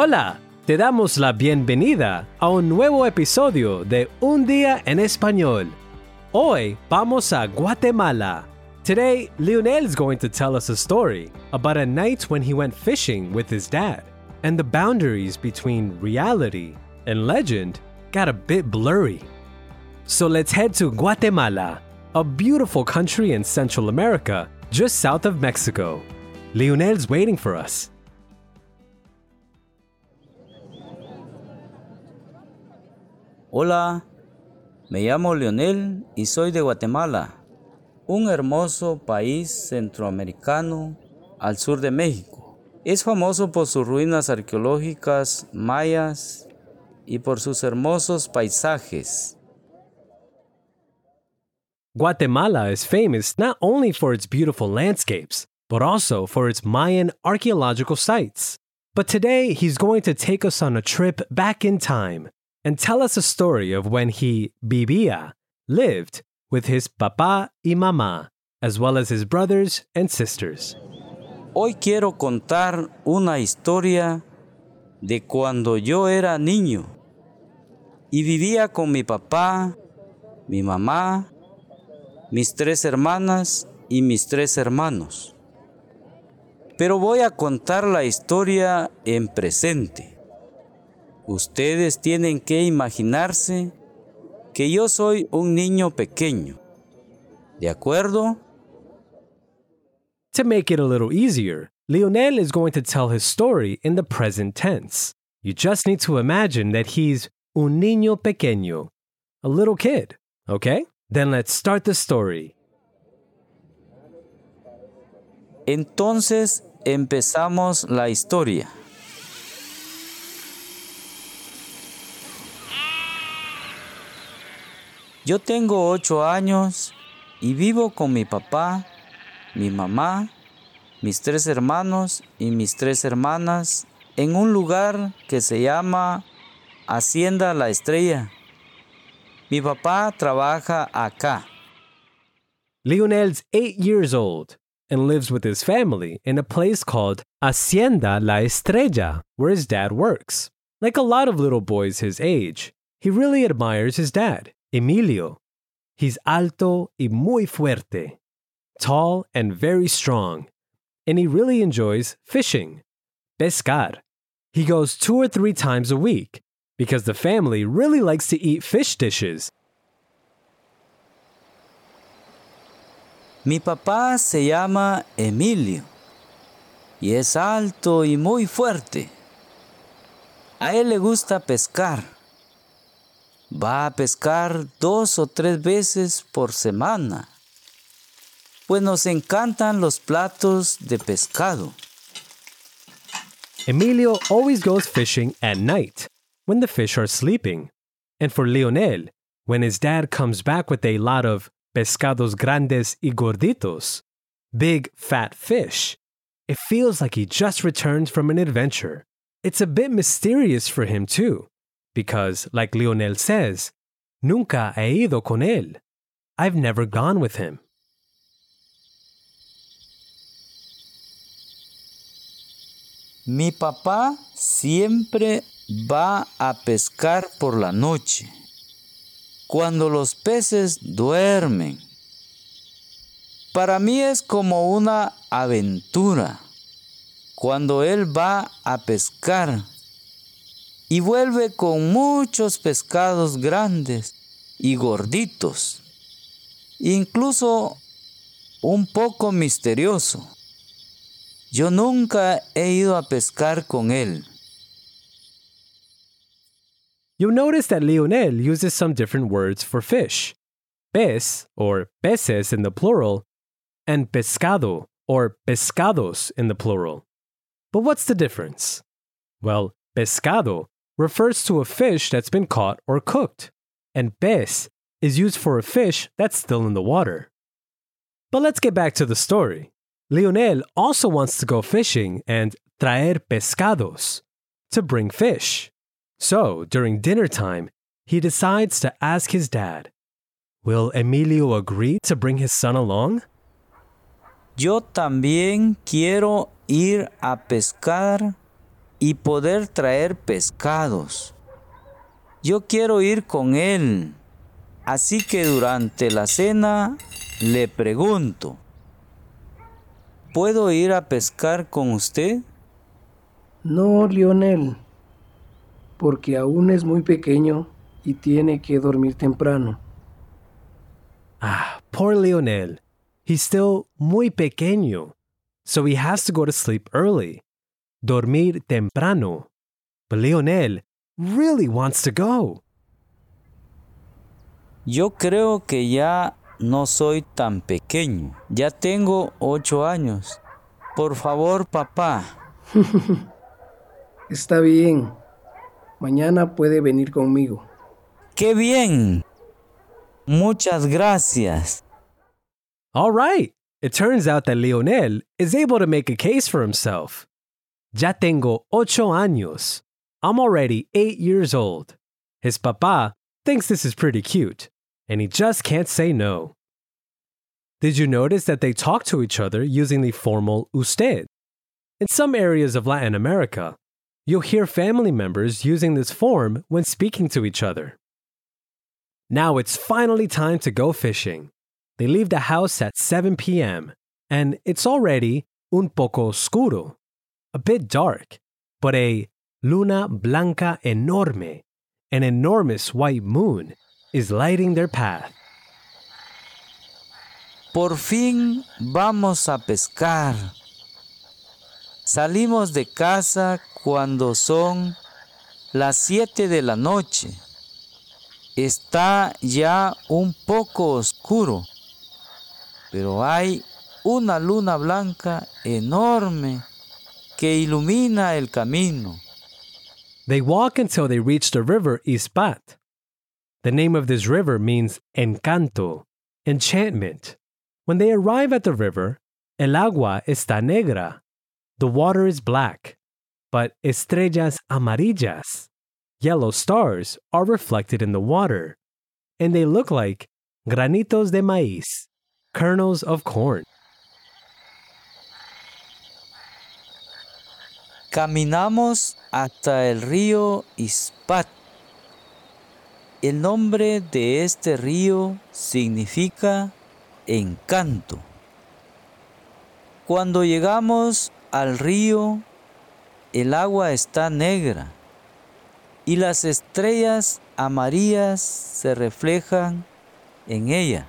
Hola, te damos la bienvenida a un nuevo episodio de Un día en español. Hoy vamos a Guatemala. Today, Lionel is going to tell us a story about a night when he went fishing with his dad, and the boundaries between reality and legend got a bit blurry. So let's head to Guatemala, a beautiful country in Central America, just south of Mexico. Lionel's waiting for us. Hola, me llamo Leonel y soy de Guatemala, un hermoso país centroamericano al sur de México. Es famoso por sus ruinas arqueológicas mayas y por sus hermosos paisajes. Guatemala is famous not only for its beautiful landscapes, but also for its Mayan archaeological sites. But today, he's going to take us on a trip back in time and tell us a story of when he, vivía, lived with his papá y mamá, as well as his brothers and sisters. Hoy quiero contar una historia de cuando yo era niño y vivía con mi papá, mi mamá, mis tres hermanas y mis tres hermanos. Pero voy a contar la historia en presente. Ustedes tienen que imaginarse que yo soy un niño pequeño. ¿De acuerdo? To make it a little easier, Lionel is going to tell his story in the present tense. You just need to imagine that he's un niño pequeño, a little kid, okay? Then let's start the story. Entonces empezamos la historia. Yo tengo ocho años y vivo con mi papá, mi mamá, mis tres hermanos y mis tres hermanas en un lugar que se llama Hacienda La Estrella. Mi papá trabaja acá. Lionel's eight years old and lives with his family in a place called Hacienda La Estrella, where his dad works. Like a lot of little boys his age, he really admires his dad, Emilio. He's alto y muy fuerte, tall and very strong, and he really enjoys fishing, pescar. He goes two or three times a week because the family really likes to eat fish dishes Mi papá se llama Emilio y es alto y muy fuerte. A él le gusta pescar. Va a pescar dos o tres veces por semana, pues nos encantan los platos de pescado. Emilio always goes fishing at night when the fish are sleeping. And for Lionel, when his dad comes back with a lot of pescados grandes y gorditos, big fat fish, it feels like he just returned from an adventure. It's a bit mysterious for him too, because, like Lionel says, nunca he ido con él. I've never gone with him. Mi papá siempre va a pescar por la noche, cuando los peces duermen. Para mí es como una aventura cuando él va a pescar y vuelve con muchos pescados grandes y gorditos, incluso un poco misterioso. Yo nunca he ido a pescar con él. You'll notice that Lionel uses some different words for fish pez, or peces in the plural, and pescado, or pescados in the plural. But what's the difference? Well, pescado refers to a fish that's been caught or cooked, and pez is used for a fish that's still in the water. But let's get back to the story. Lionel also wants to go fishing and traer pescados, to bring fish. So, during dinner time, he decides to ask his dad, Will Emilio agree to bring his son along? Yo también quiero ir a pescar y poder traer pescados. Yo quiero ir con él. Así que durante la cena le pregunto, ¿puedo ir a pescar con usted? No, Lionel, porque aún es muy pequeño y tiene que dormir temprano. Ah, poor Lionel. He's still muy pequeño, so he has to go to sleep early. Dormir temprano. But Lionel really wants to go. Yo creo que ya no soy tan pequeño. Ya tengo ocho años. Por favor, papá. Está bien. Mañana puede venir conmigo. ¡Qué bien! Muchas gracias. All right. It turns out that Lionel is able to make a case for himself. Ya tengo ocho años. I'm already eight years old. His papa thinks this is pretty cute, and he just can't say no. Did you notice that they talk to each other using the formal usted? In some areas of Latin America, you'll hear family members using this form when speaking to each other. Now it's finally time to go fishing. They leave the house at 7 p.m., and it's already un poco oscuro, a bit dark, but a luna blanca enorme, an enormous white moon, is lighting their path. Por fin vamos a pescar. Salimos de casa cuando son las 7 de la noche. Está ya un poco oscuro, pero hay una luna blanca enorme que ilumina el camino. They walk until they reach the river Ispat. The name of this river means encanto, enchantment. When they arrive at the river, el agua está negra. The water is black, but estrellas amarillas, yellow stars, are reflected in the water, and they look like granitos de maíz, kernels of corn. Caminamos hasta el río Ispat. El nombre de este río significa encanto. Cuando llegamos al río, el agua está negra y las estrellas amarillas se reflejan en ella.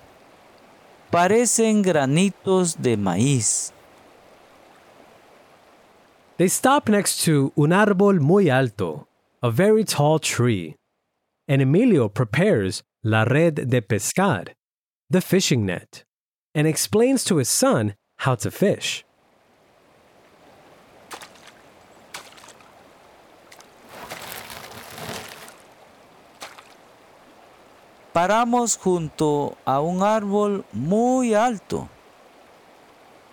Parecen granitos de maíz. They stop next to un árbol muy alto, a very tall tree, and Emilio prepares la red de pescar, the fishing net, and explains to his son how to fish. Paramos junto a un árbol muy alto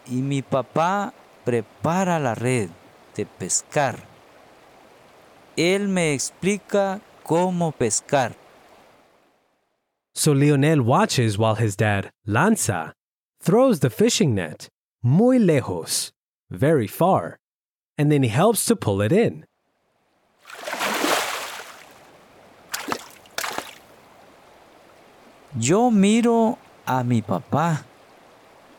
y mi papá prepara la red de pescar. Él me explica cómo pescar. So Lionel watches while his dad, Lanza, throws the fishing net muy lejos, very far, and then he helps to pull it in. Yo miro a mi papá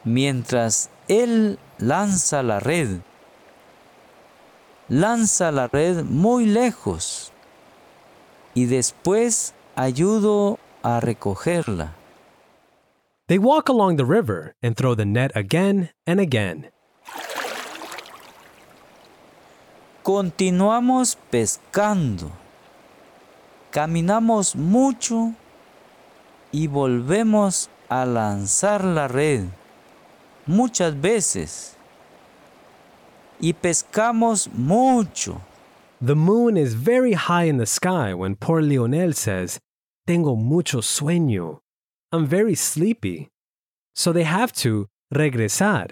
mientras él lanza la red. Lanza la red muy lejos y después ayudo a recogerla. They walk along the river and throw the net again and again. Continuamos pescando. Caminamos mucho y volvemos a lanzar la red muchas veces. Y pescamos mucho. The moon is very high in the sky when poor Lionel says, Tengo mucho sueño. I'm very sleepy. So they have to regresar,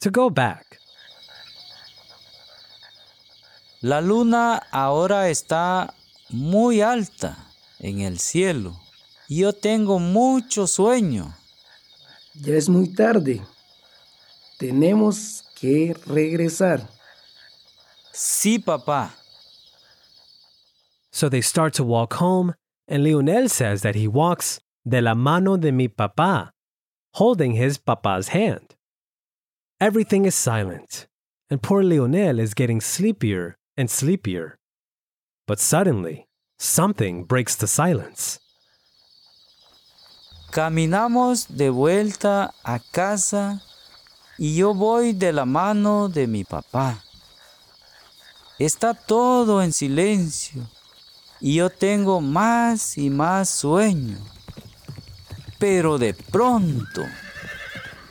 to go back. La luna ahora está muy alta en el cielo. Yo tengo mucho sueño. Ya es muy tarde. Tenemos que regresar. Sí, papá. So they start to walk home, and Leonel says that he walks de la mano de mi papá, holding his papa's hand. Everything is silent, and poor Leonel is getting sleepier and sleepier. But suddenly, something breaks the silence. Caminamos de vuelta a casa y yo voy de la mano de mi papá. Está todo en silencio y yo tengo más y más sueño. Pero de pronto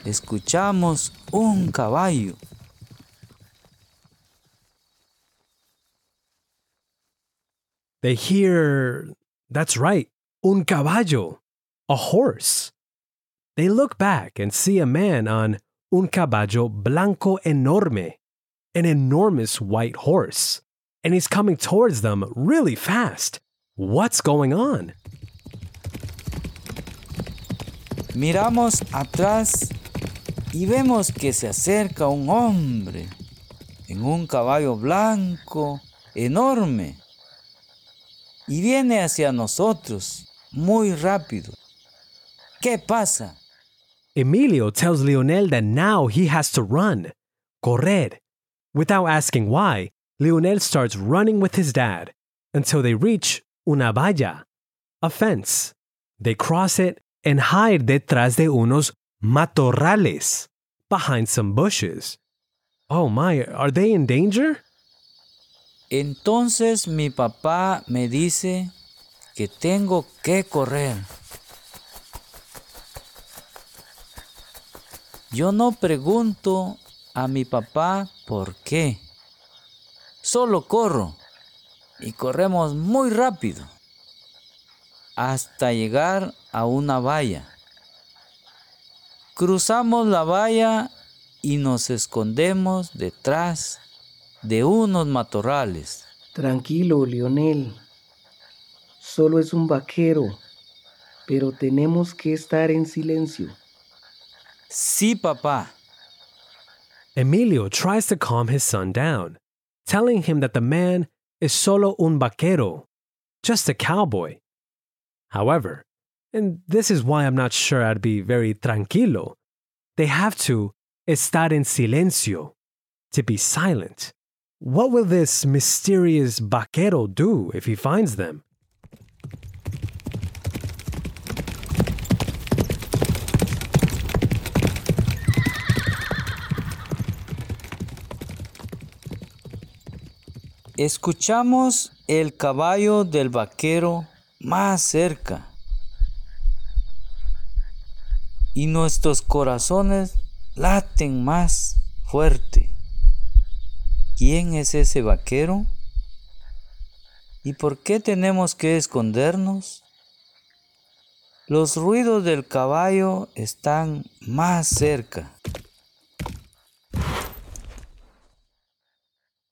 escuchamos un caballo. They hear, that's right, un caballo, a horse. They look back and see a man on un caballo blanco enorme, an enormous white horse, and he's coming towards them really fast. What's going on? Miramos atrás y vemos que se acerca un hombre en un caballo blanco enorme y viene hacia nosotros muy rápido. ¿Qué pasa? Emilio tells Leonel that now he has to run, correr. Without asking why, Leonel starts running with his dad until they reach una valla, a fence. They cross it and hide detrás de unos matorrales, behind some bushes. Oh my, are they in danger? Entonces mi papá me dice que tengo que correr. Yo no pregunto a mi papá por qué. Solo corro y corremos muy rápido hasta llegar a una valla. Cruzamos la valla y nos escondemos detrás de unos matorrales. Tranquilo, Lionel. Solo es un vaquero, pero tenemos que estar en silencio. Sí, papá. Emilio tries to calm his son down, telling him that the man is solo un vaquero, just a cowboy. However, and this is why I'm not sure I'd be very tranquilo, they have to estar en silencio, to be silent. What will this mysterious vaquero do if he finds them? Escuchamos el caballo del vaquero más cerca y nuestros corazones laten más fuerte. ¿Quién es ese vaquero? ¿Y por qué tenemos que escondernos? Los ruidos del caballo están más cerca.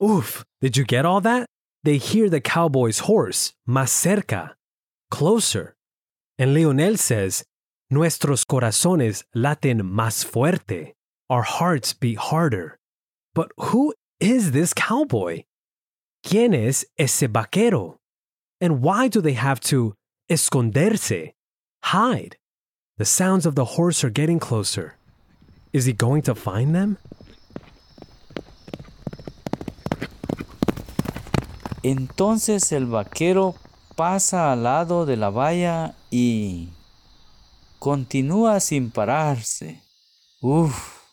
Oof, did you get all that? They hear the cowboy's horse, más cerca, closer. And Leonel says, Nuestros corazones laten más fuerte. Our hearts beat harder. But who is this cowboy? ¿Quién es ese vaquero? And why do they have to esconderse, hide? The sounds of the horse are getting closer. Is he going to find them? Entonces el vaquero pasa al lado de la valla y continúa sin pararse. Uf.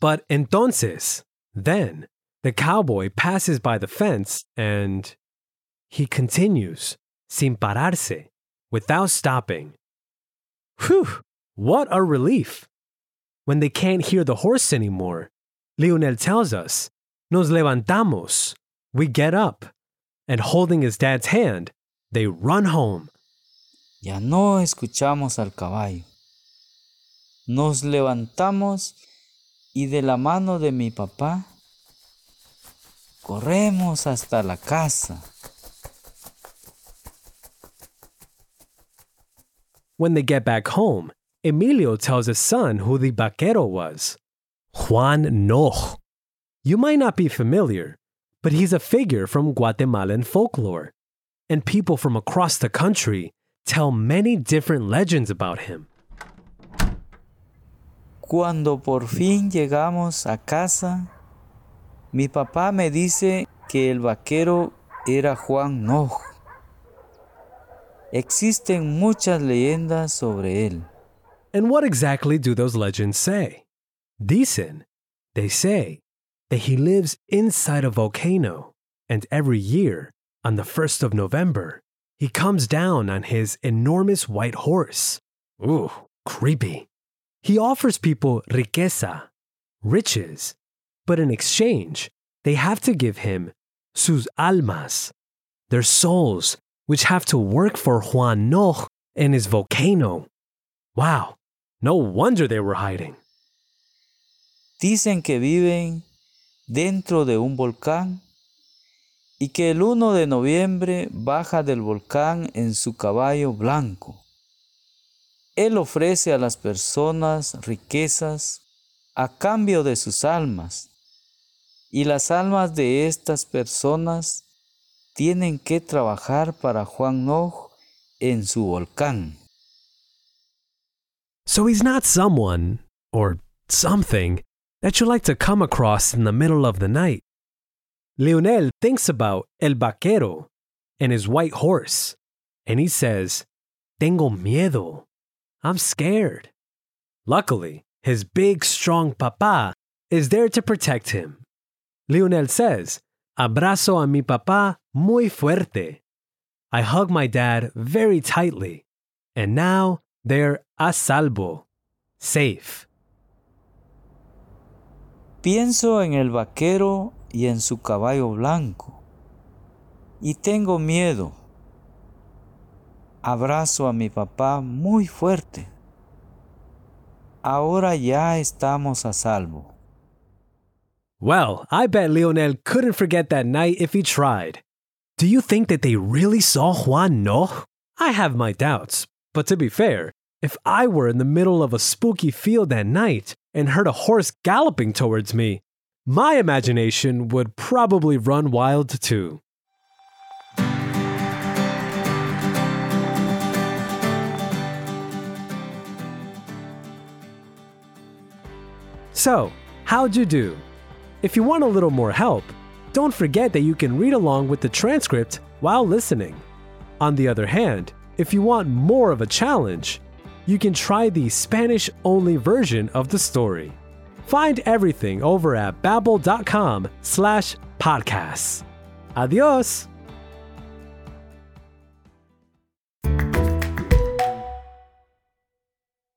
But entonces, then, the cowboy passes by the fence and he continues, sin pararse, without stopping. Whew, what a relief! When they can't hear the horse anymore, Leonel tells us, Nos levantamos. We get up, and holding his dad's hand, they run home. Ya no escuchamos al caballo. Nos levantamos y de la mano de mi papá corremos hasta la casa. When they get back home, Emilio tells his son who the vaquero was Juan Noch. You might not be familiar, but he's a figure from Guatemalan folklore, and people from across the country tell many different legends about him. Cuando por fin llegamos a casa, mi papá me dice que el vaquero era Juan Noj. Existen muchas leyendas sobre él. And what exactly do those legends say? Dicen, they say, that he lives inside a volcano, and every year, on the 1st of November, he comes down on his enormous white horse. Ooh, creepy. He offers people riqueza, riches, but in exchange, they have to give him sus almas, their souls, which have to work for Juan Noj and his volcano. Wow, no wonder they were hiding. Dicen que viven dentro de un volcán y que el 1 de noviembre baja del volcán en su caballo blanco. Él ofrece a las personas riquezas a cambio de sus almas y las almas de estas personas tienen que trabajar para Juan Noj en su volcán. So he's not someone, or something, that you like to come across in the middle of the night. Leonel thinks about El Vaquero and his white horse, and he says, Tengo miedo. I'm scared. Luckily, his big, strong papa is there to protect him. Leonel says, Abrazo a mi papá muy fuerte. I hug my dad very tightly, and now they're a salvo, safe. Pienso en el vaquero y en su caballo blanco, y tengo miedo. Abrazo a mi papá muy fuerte. Ahora ya estamos a salvo. Well, I bet Leonel couldn't forget that night if he tried. Do you think that they really saw Juan Noj? I have my doubts, but to be fair, if I were in the middle of a spooky field at night and heard a horse galloping towards me, my imagination would probably run wild too. So, how'd you do? If you want a little more help, don't forget that you can read along with the transcript while listening. On the other hand, if you want more of a challenge, you can try the Spanish only version of the story. Find everything over at babbel.com slash podcasts. Adios!